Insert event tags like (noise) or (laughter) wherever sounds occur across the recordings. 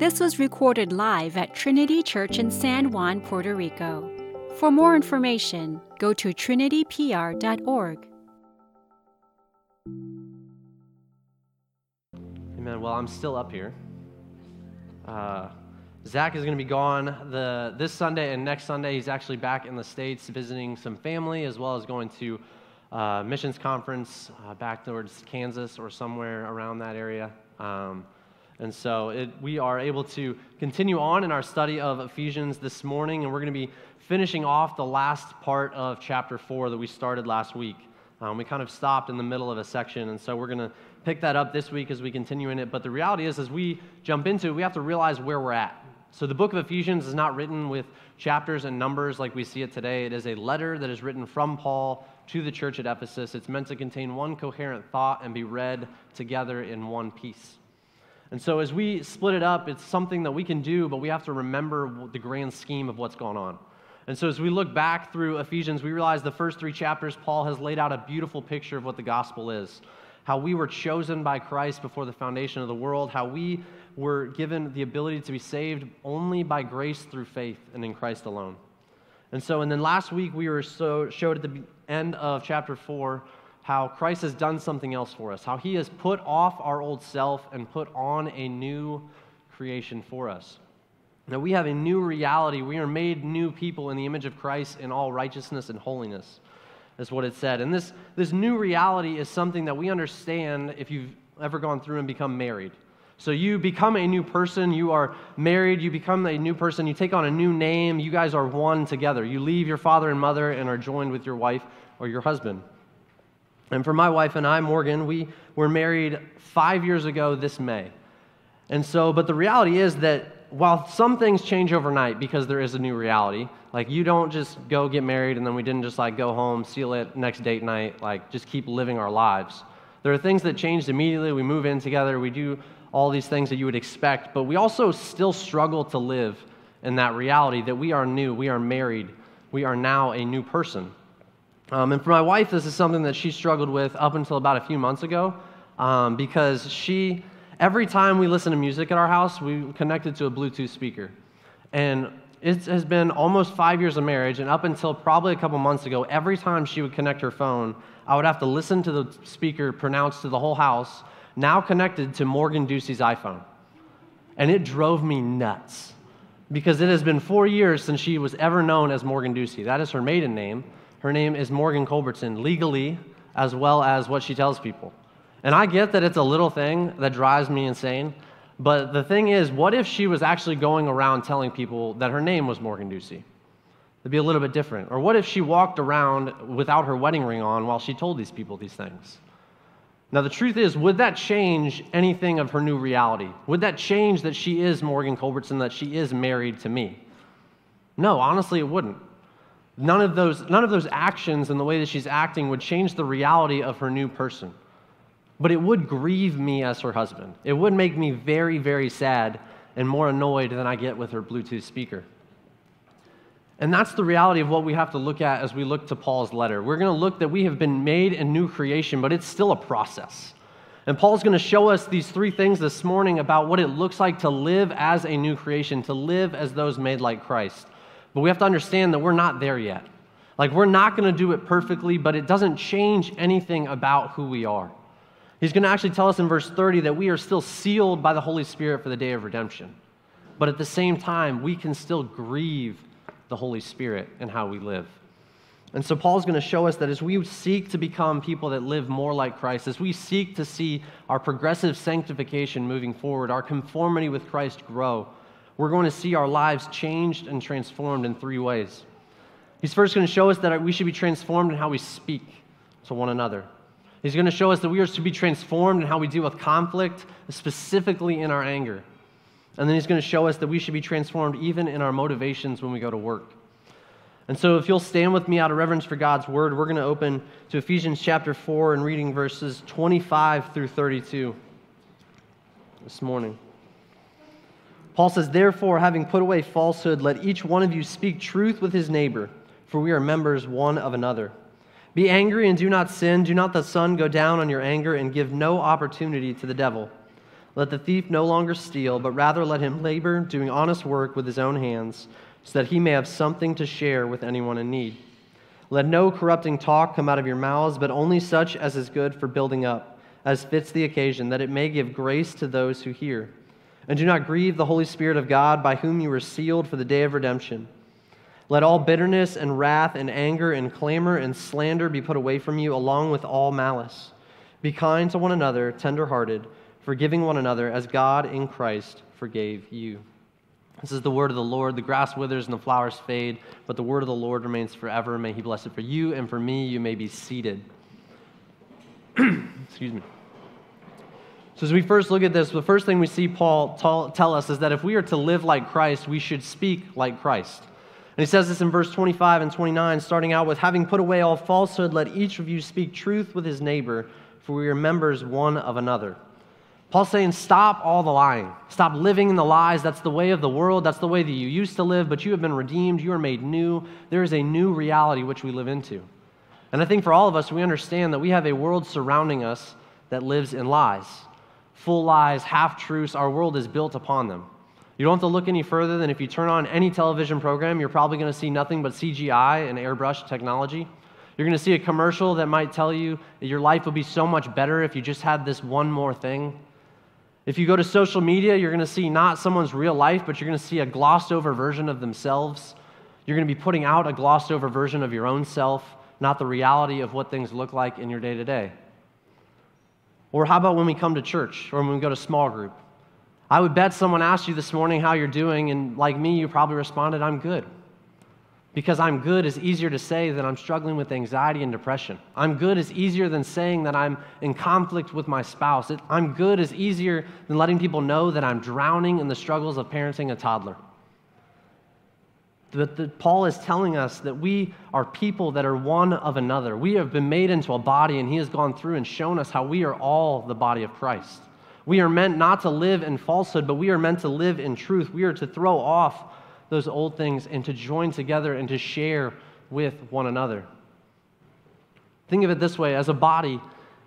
This was recorded live at Trinity Church in San Juan, Puerto Rico. For more information, go to trinitypr.org. Amen. Well, I'm still up here. Uh, Zach is going to be gone the, this Sunday and next Sunday. He's actually back in the States visiting some family as well as going to uh, missions conference uh, back towards Kansas or somewhere around that area. Um, and so it, we are able to continue on in our study of Ephesians this morning, and we're going to be finishing off the last part of chapter 4 that we started last week. Um, we kind of stopped in the middle of a section, and so we're going to pick that up this week as we continue in it. But the reality is, as we jump into it, we have to realize where we're at. So the book of Ephesians is not written with chapters and numbers like we see it today. It is a letter that is written from Paul to the church at Ephesus. It's meant to contain one coherent thought and be read together in one piece. And so, as we split it up, it's something that we can do, but we have to remember the grand scheme of what's going on. And so, as we look back through Ephesians, we realize the first three chapters, Paul has laid out a beautiful picture of what the gospel is how we were chosen by Christ before the foundation of the world, how we were given the ability to be saved only by grace through faith and in Christ alone. And so, and then last week we were so showed at the end of chapter four how Christ has done something else for us, how he has put off our old self and put on a new creation for us. Now we have a new reality. We are made new people in the image of Christ in all righteousness and holiness. That's what it said. And this, this new reality is something that we understand if you've ever gone through and become married. So you become a new person, you are married, you become a new person, you take on a new name, you guys are one together. You leave your father and mother and are joined with your wife or your husband. And for my wife and I, Morgan, we were married five years ago this May. And so, but the reality is that while some things change overnight because there is a new reality, like you don't just go get married and then we didn't just like go home, seal it next date night, like just keep living our lives. There are things that changed immediately. We move in together, we do all these things that you would expect, but we also still struggle to live in that reality that we are new, we are married, we are now a new person. Um, and for my wife, this is something that she struggled with up until about a few months ago um, because she, every time we listen to music at our house, we connected to a Bluetooth speaker. And it has been almost five years of marriage, and up until probably a couple months ago, every time she would connect her phone, I would have to listen to the speaker pronounced to the whole house, now connected to Morgan Ducey's iPhone. And it drove me nuts because it has been four years since she was ever known as Morgan Ducey. That is her maiden name. Her name is Morgan Culbertson, legally as well as what she tells people. And I get that it's a little thing that drives me insane, but the thing is, what if she was actually going around telling people that her name was Morgan Ducey? It'd be a little bit different. Or what if she walked around without her wedding ring on while she told these people these things? Now, the truth is, would that change anything of her new reality? Would that change that she is Morgan Culbertson, that she is married to me? No, honestly, it wouldn't. None of, those, none of those actions and the way that she's acting would change the reality of her new person. But it would grieve me as her husband. It would make me very, very sad and more annoyed than I get with her Bluetooth speaker. And that's the reality of what we have to look at as we look to Paul's letter. We're going to look that we have been made a new creation, but it's still a process. And Paul's going to show us these three things this morning about what it looks like to live as a new creation, to live as those made like Christ. But we have to understand that we're not there yet. Like, we're not going to do it perfectly, but it doesn't change anything about who we are. He's going to actually tell us in verse 30 that we are still sealed by the Holy Spirit for the day of redemption. But at the same time, we can still grieve the Holy Spirit in how we live. And so Paul's going to show us that as we seek to become people that live more like Christ, as we seek to see our progressive sanctification moving forward, our conformity with Christ grow, we're going to see our lives changed and transformed in three ways. He's first going to show us that we should be transformed in how we speak to one another. He's going to show us that we are to be transformed in how we deal with conflict, specifically in our anger. And then he's going to show us that we should be transformed even in our motivations when we go to work. And so, if you'll stand with me out of reverence for God's word, we're going to open to Ephesians chapter 4 and reading verses 25 through 32 this morning. Paul says, Therefore, having put away falsehood, let each one of you speak truth with his neighbor, for we are members one of another. Be angry and do not sin. Do not the sun go down on your anger, and give no opportunity to the devil. Let the thief no longer steal, but rather let him labor, doing honest work with his own hands, so that he may have something to share with anyone in need. Let no corrupting talk come out of your mouths, but only such as is good for building up, as fits the occasion, that it may give grace to those who hear. And do not grieve the Holy Spirit of God, by whom you were sealed for the day of redemption. Let all bitterness and wrath and anger and clamor and slander be put away from you, along with all malice. Be kind to one another, tenderhearted forgiving one another as God in Christ forgave you. This is the word of the Lord. The grass withers and the flowers fade, but the word of the Lord remains forever. May he bless it for you and for me. You may be seated. (clears throat) Excuse me. So, as we first look at this, the first thing we see Paul tell us is that if we are to live like Christ, we should speak like Christ. And he says this in verse 25 and 29, starting out with Having put away all falsehood, let each of you speak truth with his neighbor, for we are members one of another. Paul's saying, stop all the lying. Stop living in the lies. That's the way of the world. That's the way that you used to live, but you have been redeemed. You are made new. There is a new reality which we live into. And I think for all of us, we understand that we have a world surrounding us that lives in lies. Full lies, half truths. Our world is built upon them. You don't have to look any further than if you turn on any television program, you're probably going to see nothing but CGI and airbrush technology. You're going to see a commercial that might tell you that your life would be so much better if you just had this one more thing. If you go to social media, you're going to see not someone's real life, but you're going to see a glossed over version of themselves. You're going to be putting out a glossed over version of your own self, not the reality of what things look like in your day to day. Or how about when we come to church or when we go to small group? I would bet someone asked you this morning how you're doing, and like me, you probably responded, I'm good. Because I'm good is easier to say than I'm struggling with anxiety and depression. I'm good is easier than saying that I'm in conflict with my spouse. It, I'm good is easier than letting people know that I'm drowning in the struggles of parenting a toddler. But the, Paul is telling us that we are people that are one of another. We have been made into a body, and he has gone through and shown us how we are all the body of Christ. We are meant not to live in falsehood, but we are meant to live in truth. We are to throw off those old things and to join together and to share with one another. Think of it this way as a body,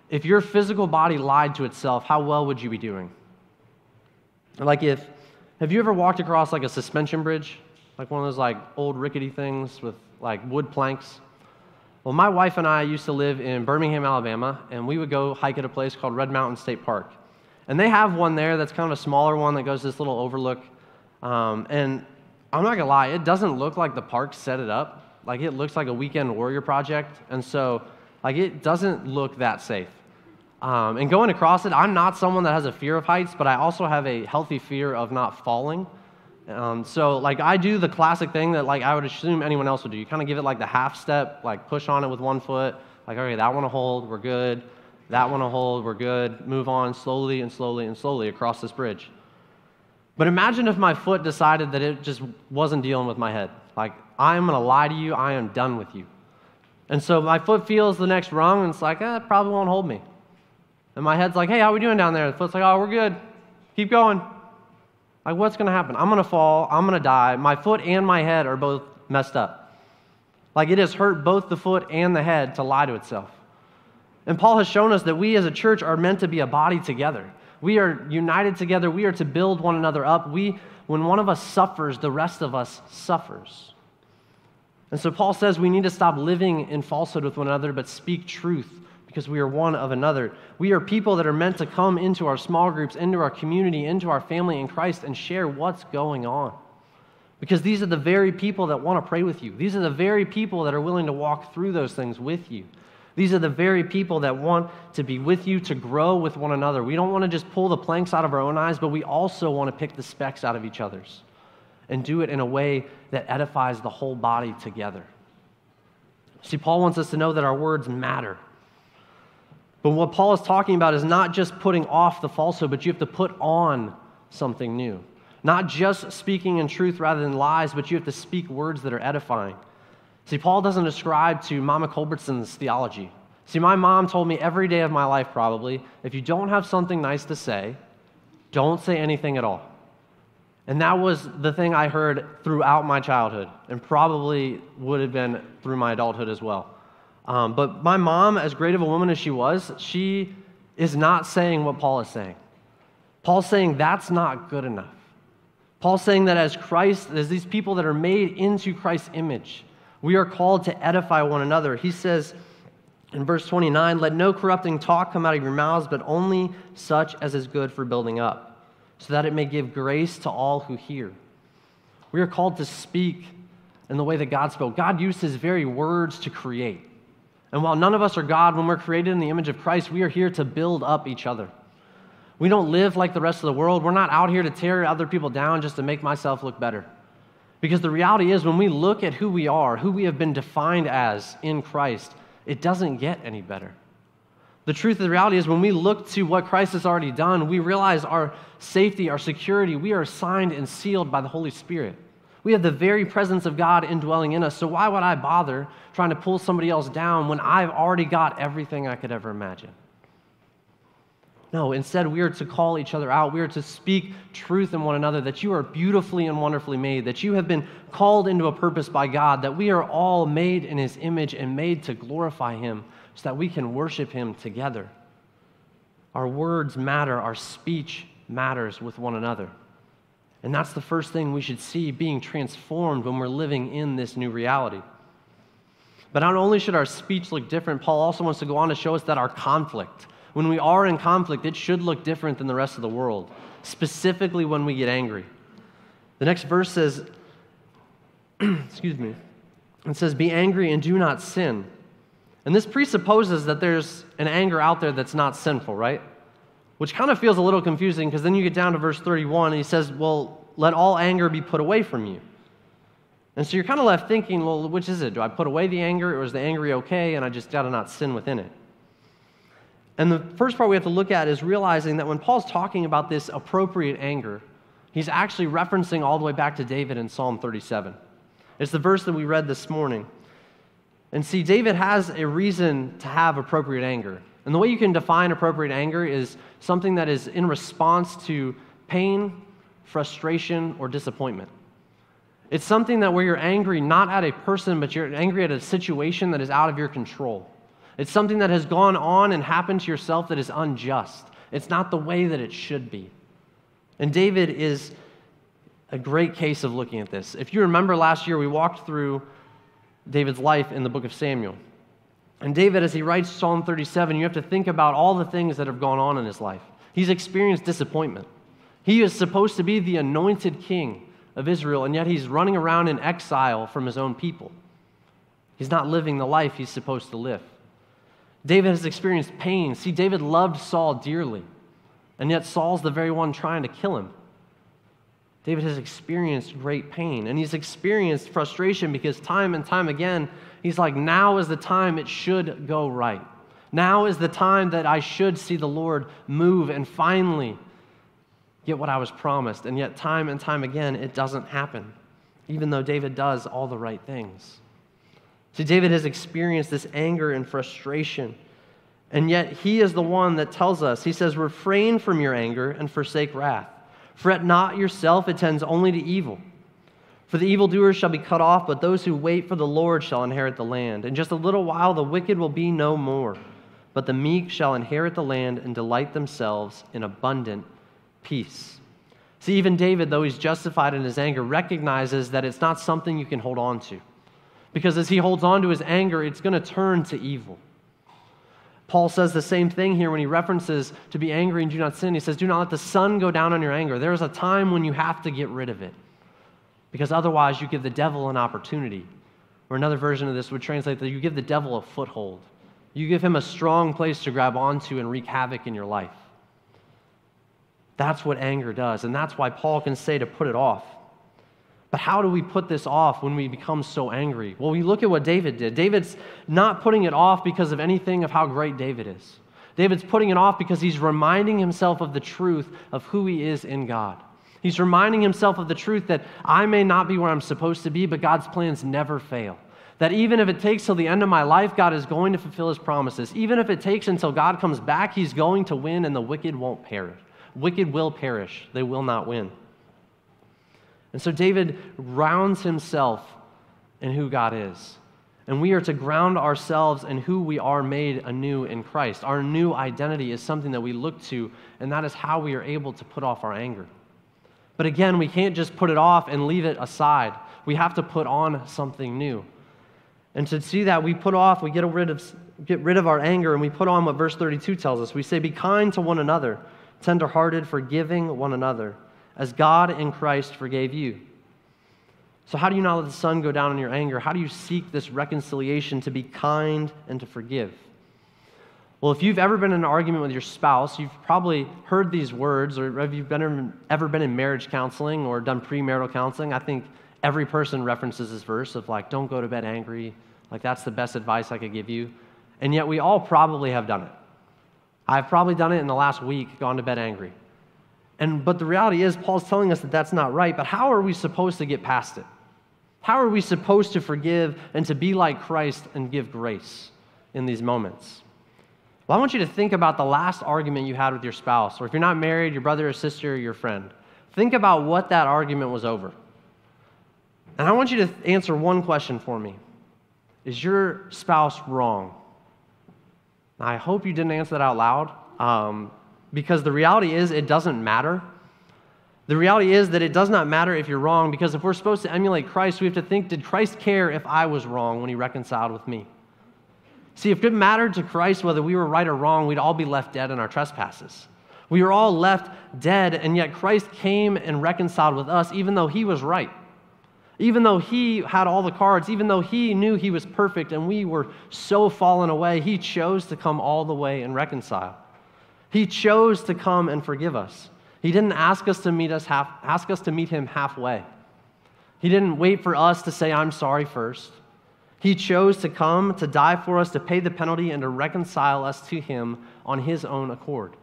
if your physical body lied to itself, how well would you be doing? Like if, have you ever walked across like a suspension bridge? Like one of those like old rickety things with like wood planks? Well, my wife and I used to live in Birmingham, Alabama, and we would go hike at a place called Red Mountain State Park. And they have one there that's kind of a smaller one that goes this little overlook. Um, and I'm not gonna lie, it doesn't look like the park set it up. Like it looks like a weekend warrior project, and so like it doesn't look that safe. Um, and going across it, I'm not someone that has a fear of heights, but I also have a healthy fear of not falling. Um, so like I do the classic thing that like I would assume anyone else would do. You kind of give it like the half step, like push on it with one foot. Like okay, that one will hold, we're good. That one will hold, we're good. Move on slowly and slowly and slowly across this bridge. But imagine if my foot decided that it just wasn't dealing with my head. Like, I am going to lie to you, I am done with you. And so my foot feels the next rung, and it's like, eh, it probably won't hold me. And my head's like, hey, how are we doing down there? The foot's like, oh, we're good. Keep going. Like, what's going to happen? I'm going to fall. I'm going to die. My foot and my head are both messed up. Like, it has hurt both the foot and the head to lie to itself. And Paul has shown us that we as a church are meant to be a body together. We are united together. We are to build one another up. We, when one of us suffers, the rest of us suffers. And so Paul says we need to stop living in falsehood with one another, but speak truth because we are one of another. We are people that are meant to come into our small groups, into our community, into our family in Christ, and share what's going on. Because these are the very people that want to pray with you. These are the very people that are willing to walk through those things with you. These are the very people that want to be with you, to grow with one another. We don't want to just pull the planks out of our own eyes, but we also want to pick the specks out of each other's and do it in a way that edifies the whole body together. See, Paul wants us to know that our words matter. But what Paul is talking about is not just putting off the falsehood, but you have to put on something new. Not just speaking in truth rather than lies, but you have to speak words that are edifying. See, Paul doesn't ascribe to Mama Culbertson's theology. See, my mom told me every day of my life, probably, if you don't have something nice to say, don't say anything at all. And that was the thing I heard throughout my childhood, and probably would have been through my adulthood as well. Um, but my mom, as great of a woman as she was, she is not saying what Paul is saying. Paul's saying that's not good enough. Paul's saying that as Christ, as these people that are made into Christ's image, we are called to edify one another. He says in verse 29 Let no corrupting talk come out of your mouths, but only such as is good for building up, so that it may give grace to all who hear. We are called to speak in the way that God spoke. God used his very words to create. And while none of us are God, when we're created in the image of Christ, we are here to build up each other. We don't live like the rest of the world. We're not out here to tear other people down just to make myself look better. Because the reality is, when we look at who we are, who we have been defined as in Christ, it doesn't get any better. The truth of the reality is, when we look to what Christ has already done, we realize our safety, our security, we are signed and sealed by the Holy Spirit. We have the very presence of God indwelling in us. So why would I bother trying to pull somebody else down when I've already got everything I could ever imagine? No, instead, we are to call each other out. We are to speak truth in one another that you are beautifully and wonderfully made, that you have been called into a purpose by God, that we are all made in His image and made to glorify Him so that we can worship Him together. Our words matter, our speech matters with one another. And that's the first thing we should see being transformed when we're living in this new reality. But not only should our speech look different, Paul also wants to go on to show us that our conflict, when we are in conflict, it should look different than the rest of the world, specifically when we get angry. The next verse says, (clears throat) excuse me, it says, Be angry and do not sin. And this presupposes that there's an anger out there that's not sinful, right? Which kind of feels a little confusing because then you get down to verse 31 and he says, Well, let all anger be put away from you. And so you're kind of left thinking, Well, which is it? Do I put away the anger or is the angry okay and I just got to not sin within it? And the first part we have to look at is realizing that when Paul's talking about this appropriate anger, he's actually referencing all the way back to David in Psalm 37. It's the verse that we read this morning. And see, David has a reason to have appropriate anger. And the way you can define appropriate anger is something that is in response to pain, frustration, or disappointment. It's something that where you're angry not at a person, but you're angry at a situation that is out of your control. It's something that has gone on and happened to yourself that is unjust. It's not the way that it should be. And David is a great case of looking at this. If you remember last year, we walked through David's life in the book of Samuel. And David, as he writes Psalm 37, you have to think about all the things that have gone on in his life. He's experienced disappointment. He is supposed to be the anointed king of Israel, and yet he's running around in exile from his own people. He's not living the life he's supposed to live. David has experienced pain. See, David loved Saul dearly, and yet Saul's the very one trying to kill him. David has experienced great pain, and he's experienced frustration because time and time again, He's like, now is the time it should go right. Now is the time that I should see the Lord move and finally get what I was promised. And yet, time and time again, it doesn't happen, even though David does all the right things. See, David has experienced this anger and frustration. And yet, he is the one that tells us, he says, refrain from your anger and forsake wrath. Fret not yourself, it tends only to evil. For the evildoers shall be cut off, but those who wait for the Lord shall inherit the land. In just a little while the wicked will be no more, but the meek shall inherit the land and delight themselves in abundant peace. See, even David, though he's justified in his anger, recognizes that it's not something you can hold on to. Because as he holds on to his anger, it's going to turn to evil. Paul says the same thing here when he references to be angry and do not sin. He says, Do not let the sun go down on your anger. There is a time when you have to get rid of it because otherwise you give the devil an opportunity. Or another version of this would translate that you give the devil a foothold. You give him a strong place to grab onto and wreak havoc in your life. That's what anger does, and that's why Paul can say to put it off. But how do we put this off when we become so angry? Well, we look at what David did. David's not putting it off because of anything of how great David is. David's putting it off because he's reminding himself of the truth of who he is in God. He's reminding himself of the truth that I may not be where I'm supposed to be, but God's plans never fail. That even if it takes till the end of my life, God is going to fulfill his promises. Even if it takes until God comes back, he's going to win and the wicked won't perish. Wicked will perish, they will not win. And so David rounds himself in who God is. And we are to ground ourselves in who we are made anew in Christ. Our new identity is something that we look to, and that is how we are able to put off our anger. But again, we can't just put it off and leave it aside. We have to put on something new. And to see that, we put off, we get rid of, get rid of our anger, and we put on what verse 32 tells us. We say, Be kind to one another, tenderhearted, forgiving one another, as God in Christ forgave you. So, how do you not let the sun go down in your anger? How do you seek this reconciliation to be kind and to forgive? Well, if you've ever been in an argument with your spouse, you've probably heard these words, or have you been in, ever been in marriage counseling or done premarital counseling? I think every person references this verse of like, don't go to bed angry. Like, that's the best advice I could give you. And yet, we all probably have done it. I've probably done it in the last week, gone to bed angry. And, but the reality is, Paul's telling us that that's not right. But how are we supposed to get past it? How are we supposed to forgive and to be like Christ and give grace in these moments? Well, I want you to think about the last argument you had with your spouse, or if you're not married, your brother or sister or your friend. Think about what that argument was over. And I want you to answer one question for me Is your spouse wrong? I hope you didn't answer that out loud um, because the reality is it doesn't matter the reality is that it does not matter if you're wrong because if we're supposed to emulate Christ, we have to think did Christ care if I was wrong when he reconciled with me? See, if it mattered to Christ whether we were right or wrong, we'd all be left dead in our trespasses. We were all left dead, and yet Christ came and reconciled with us, even though he was right. Even though he had all the cards, even though he knew he was perfect and we were so fallen away, he chose to come all the way and reconcile. He chose to come and forgive us. He didn't ask us to meet us half, ask us to meet him halfway. He didn't wait for us to say I'm sorry first. He chose to come to die for us, to pay the penalty, and to reconcile us to him on his own accord.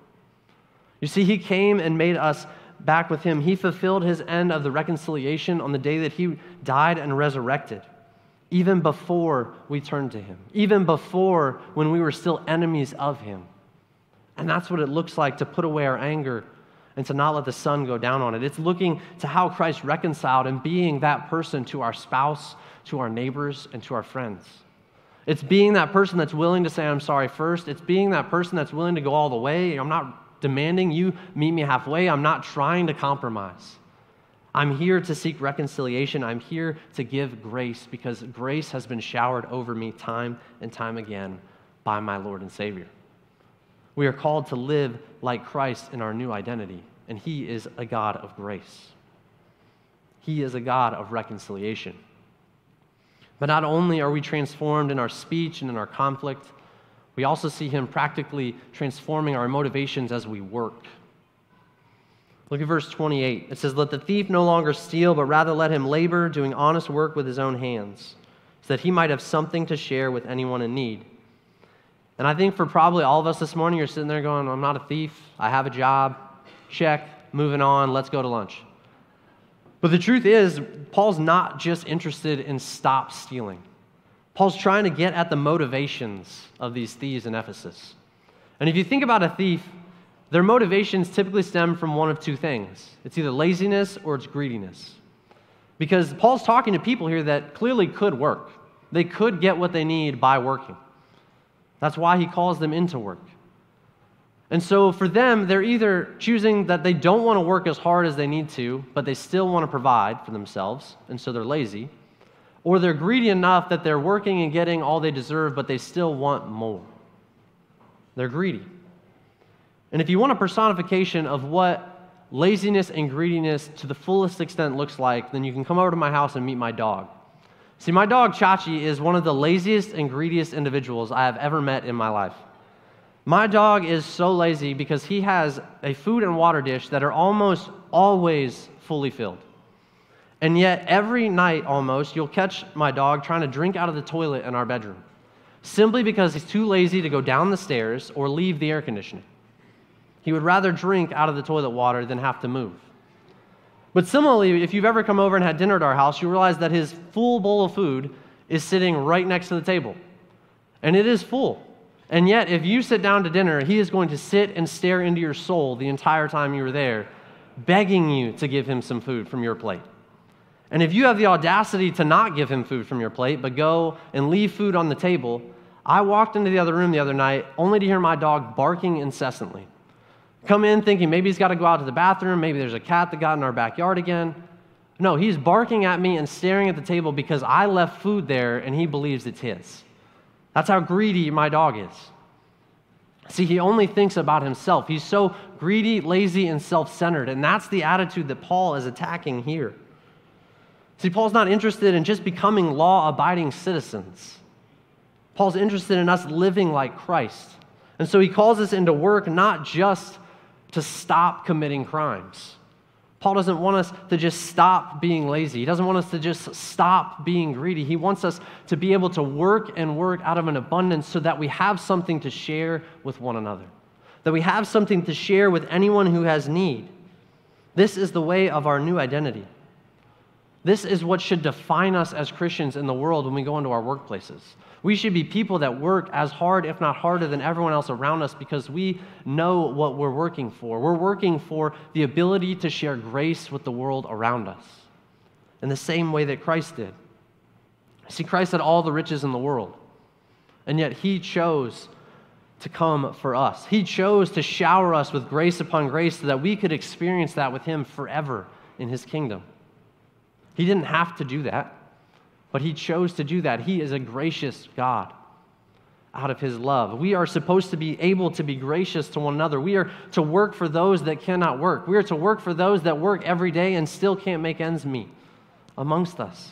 You see, he came and made us back with him. He fulfilled his end of the reconciliation on the day that he died and resurrected, even before we turned to him, even before when we were still enemies of him. And that's what it looks like to put away our anger and to not let the sun go down on it. It's looking to how Christ reconciled and being that person to our spouse, to our neighbors, and to our friends. It's being that person that's willing to say, I'm sorry first. It's being that person that's willing to go all the way. I'm not demanding you meet me halfway. I'm not trying to compromise. I'm here to seek reconciliation. I'm here to give grace because grace has been showered over me time and time again by my Lord and Savior. We are called to live like Christ in our new identity, and He is a God of grace. He is a God of reconciliation. But not only are we transformed in our speech and in our conflict, we also see Him practically transforming our motivations as we work. Look at verse 28. It says, Let the thief no longer steal, but rather let him labor, doing honest work with his own hands, so that he might have something to share with anyone in need. And I think for probably all of us this morning, you're sitting there going, I'm not a thief. I have a job. Check. Moving on. Let's go to lunch. But the truth is, Paul's not just interested in stop stealing. Paul's trying to get at the motivations of these thieves in Ephesus. And if you think about a thief, their motivations typically stem from one of two things it's either laziness or it's greediness. Because Paul's talking to people here that clearly could work, they could get what they need by working. That's why he calls them into work. And so for them, they're either choosing that they don't want to work as hard as they need to, but they still want to provide for themselves, and so they're lazy, or they're greedy enough that they're working and getting all they deserve, but they still want more. They're greedy. And if you want a personification of what laziness and greediness to the fullest extent looks like, then you can come over to my house and meet my dog. See, my dog Chachi is one of the laziest and greediest individuals I have ever met in my life. My dog is so lazy because he has a food and water dish that are almost always fully filled. And yet, every night almost, you'll catch my dog trying to drink out of the toilet in our bedroom simply because he's too lazy to go down the stairs or leave the air conditioning. He would rather drink out of the toilet water than have to move. But similarly, if you've ever come over and had dinner at our house, you realize that his full bowl of food is sitting right next to the table. And it is full. And yet, if you sit down to dinner, he is going to sit and stare into your soul the entire time you were there, begging you to give him some food from your plate. And if you have the audacity to not give him food from your plate, but go and leave food on the table, I walked into the other room the other night only to hear my dog barking incessantly. Come in thinking maybe he's got to go out to the bathroom, maybe there's a cat that got in our backyard again. No, he's barking at me and staring at the table because I left food there and he believes it's his. That's how greedy my dog is. See, he only thinks about himself. He's so greedy, lazy, and self centered. And that's the attitude that Paul is attacking here. See, Paul's not interested in just becoming law abiding citizens. Paul's interested in us living like Christ. And so he calls us into work not just to stop committing crimes. Paul doesn't want us to just stop being lazy. He doesn't want us to just stop being greedy. He wants us to be able to work and work out of an abundance so that we have something to share with one another, that we have something to share with anyone who has need. This is the way of our new identity. This is what should define us as Christians in the world when we go into our workplaces. We should be people that work as hard, if not harder, than everyone else around us because we know what we're working for. We're working for the ability to share grace with the world around us in the same way that Christ did. See, Christ had all the riches in the world, and yet he chose to come for us. He chose to shower us with grace upon grace so that we could experience that with him forever in his kingdom. He didn't have to do that. But he chose to do that. He is a gracious God out of his love. We are supposed to be able to be gracious to one another. We are to work for those that cannot work. We are to work for those that work every day and still can't make ends meet amongst us.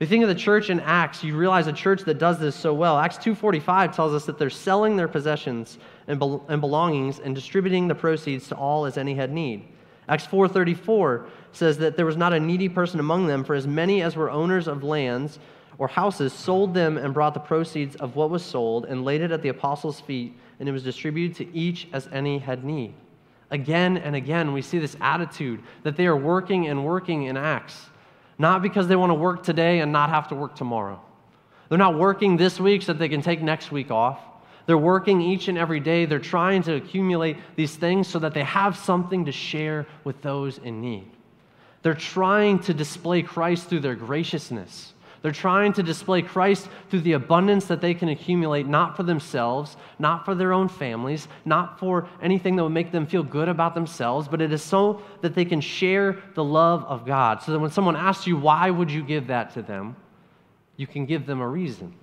You think of the church in Acts, you realize a church that does this so well. Acts 2:45 tells us that they're selling their possessions and, belongings and distributing the proceeds to all as any had need. Acts 4:34 says that there was not a needy person among them, for as many as were owners of lands or houses sold them and brought the proceeds of what was sold and laid it at the apostles' feet, and it was distributed to each as any had need. Again and again, we see this attitude that they are working and working in Acts, not because they want to work today and not have to work tomorrow. They're not working this week so that they can take next week off. They're working each and every day. They're trying to accumulate these things so that they have something to share with those in need. They're trying to display Christ through their graciousness. They're trying to display Christ through the abundance that they can accumulate, not for themselves, not for their own families, not for anything that would make them feel good about themselves, but it is so that they can share the love of God. So that when someone asks you, why would you give that to them, you can give them a reason.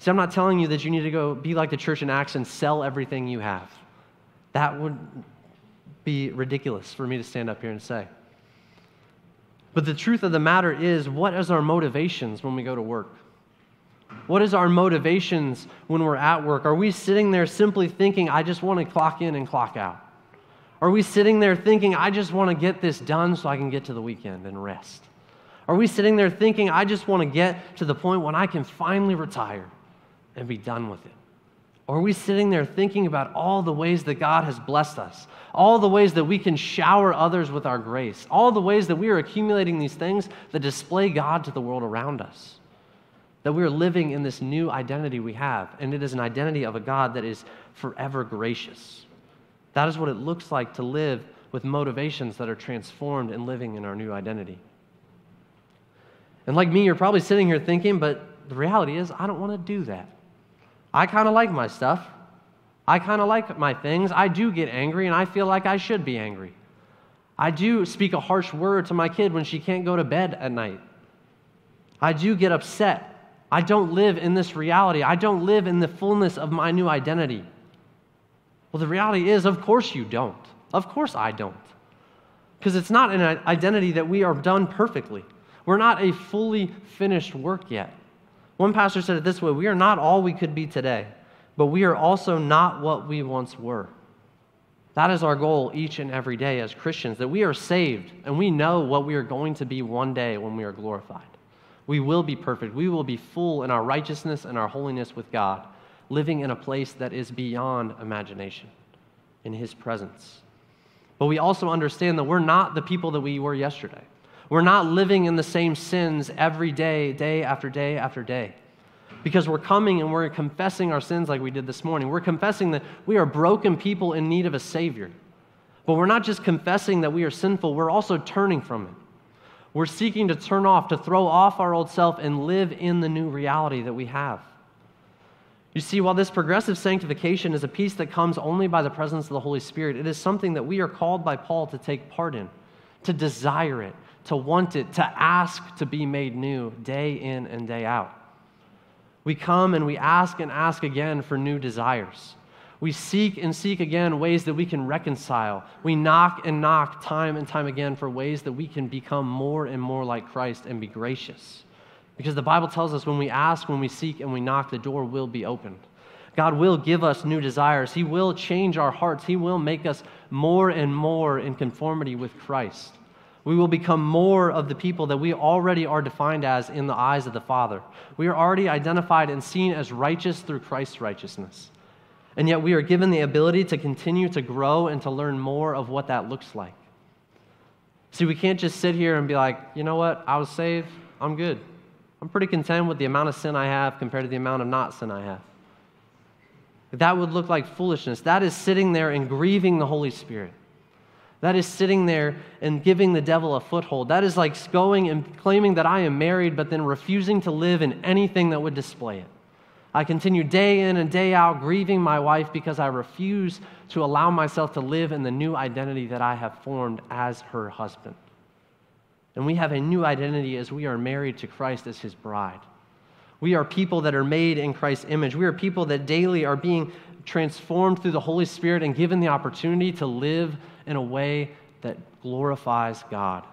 See, I'm not telling you that you need to go be like the church in Acts and sell everything you have. That would be ridiculous for me to stand up here and say. But the truth of the matter is, what is our motivations when we go to work? What is our motivations when we're at work? Are we sitting there simply thinking, I just want to clock in and clock out? Are we sitting there thinking, I just want to get this done so I can get to the weekend and rest? Are we sitting there thinking, I just want to get to the point when I can finally retire and be done with it? Or are we sitting there thinking about all the ways that God has blessed us, all the ways that we can shower others with our grace, all the ways that we are accumulating these things that display God to the world around us? That we are living in this new identity we have, and it is an identity of a God that is forever gracious. That is what it looks like to live with motivations that are transformed and living in our new identity. And like me, you're probably sitting here thinking, but the reality is, I don't want to do that. I kind of like my stuff. I kind of like my things. I do get angry, and I feel like I should be angry. I do speak a harsh word to my kid when she can't go to bed at night. I do get upset. I don't live in this reality. I don't live in the fullness of my new identity. Well, the reality is, of course, you don't. Of course, I don't. Because it's not an identity that we are done perfectly. We're not a fully finished work yet. One pastor said it this way We are not all we could be today, but we are also not what we once were. That is our goal each and every day as Christians, that we are saved and we know what we are going to be one day when we are glorified. We will be perfect. We will be full in our righteousness and our holiness with God, living in a place that is beyond imagination in His presence. But we also understand that we're not the people that we were yesterday. We're not living in the same sins every day, day after day after day. Because we're coming and we're confessing our sins like we did this morning. We're confessing that we are broken people in need of a Savior. But we're not just confessing that we are sinful, we're also turning from it. We're seeking to turn off, to throw off our old self and live in the new reality that we have. You see, while this progressive sanctification is a peace that comes only by the presence of the Holy Spirit, it is something that we are called by Paul to take part in, to desire it, to want it, to ask to be made new day in and day out. We come and we ask and ask again for new desires. We seek and seek again ways that we can reconcile. We knock and knock time and time again for ways that we can become more and more like Christ and be gracious. Because the Bible tells us when we ask, when we seek, and we knock, the door will be opened. God will give us new desires. He will change our hearts. He will make us more and more in conformity with Christ. We will become more of the people that we already are defined as in the eyes of the Father. We are already identified and seen as righteous through Christ's righteousness. And yet we are given the ability to continue to grow and to learn more of what that looks like. See, we can't just sit here and be like, you know what, I was saved, I'm good. I'm pretty content with the amount of sin I have compared to the amount of not sin I have. That would look like foolishness. That is sitting there and grieving the Holy Spirit. That is sitting there and giving the devil a foothold. That is like going and claiming that I am married, but then refusing to live in anything that would display it. I continue day in and day out grieving my wife because I refuse to allow myself to live in the new identity that I have formed as her husband. And we have a new identity as we are married to Christ as his bride. We are people that are made in Christ's image. We are people that daily are being transformed through the Holy Spirit and given the opportunity to live in a way that glorifies God.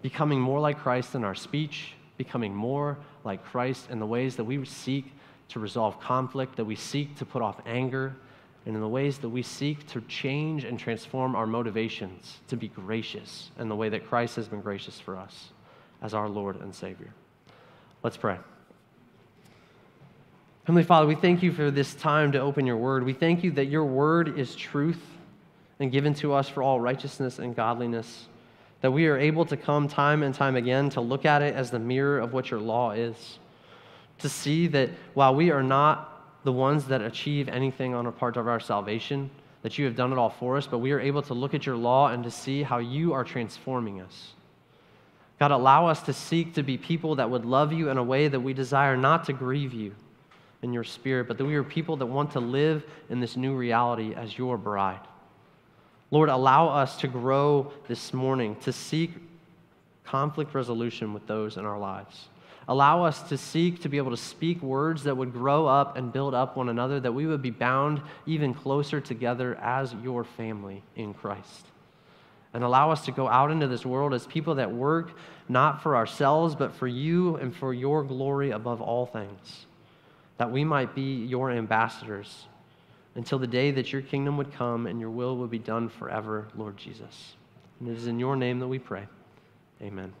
Becoming more like Christ in our speech, becoming more like Christ in the ways that we seek to resolve conflict, that we seek to put off anger, and in the ways that we seek to change and transform our motivations to be gracious in the way that Christ has been gracious for us as our Lord and Savior. Let's pray. Heavenly Father, we thank you for this time to open your word. We thank you that your word is truth and given to us for all righteousness and godliness, that we are able to come time and time again to look at it as the mirror of what your law is to see that while we are not the ones that achieve anything on a part of our salvation, that you have done it all for us, but we are able to look at your law and to see how you are transforming us. God, allow us to seek to be people that would love you in a way that we desire not to grieve you in your spirit, but that we are people that want to live in this new reality as your bride. Lord, allow us to grow this morning, to seek conflict resolution with those in our lives. Allow us to seek to be able to speak words that would grow up and build up one another, that we would be bound even closer together as your family in Christ. And allow us to go out into this world as people that work not for ourselves, but for you and for your glory above all things, that we might be your ambassadors until the day that your kingdom would come and your will would be done forever, Lord Jesus. And it is in your name that we pray. Amen.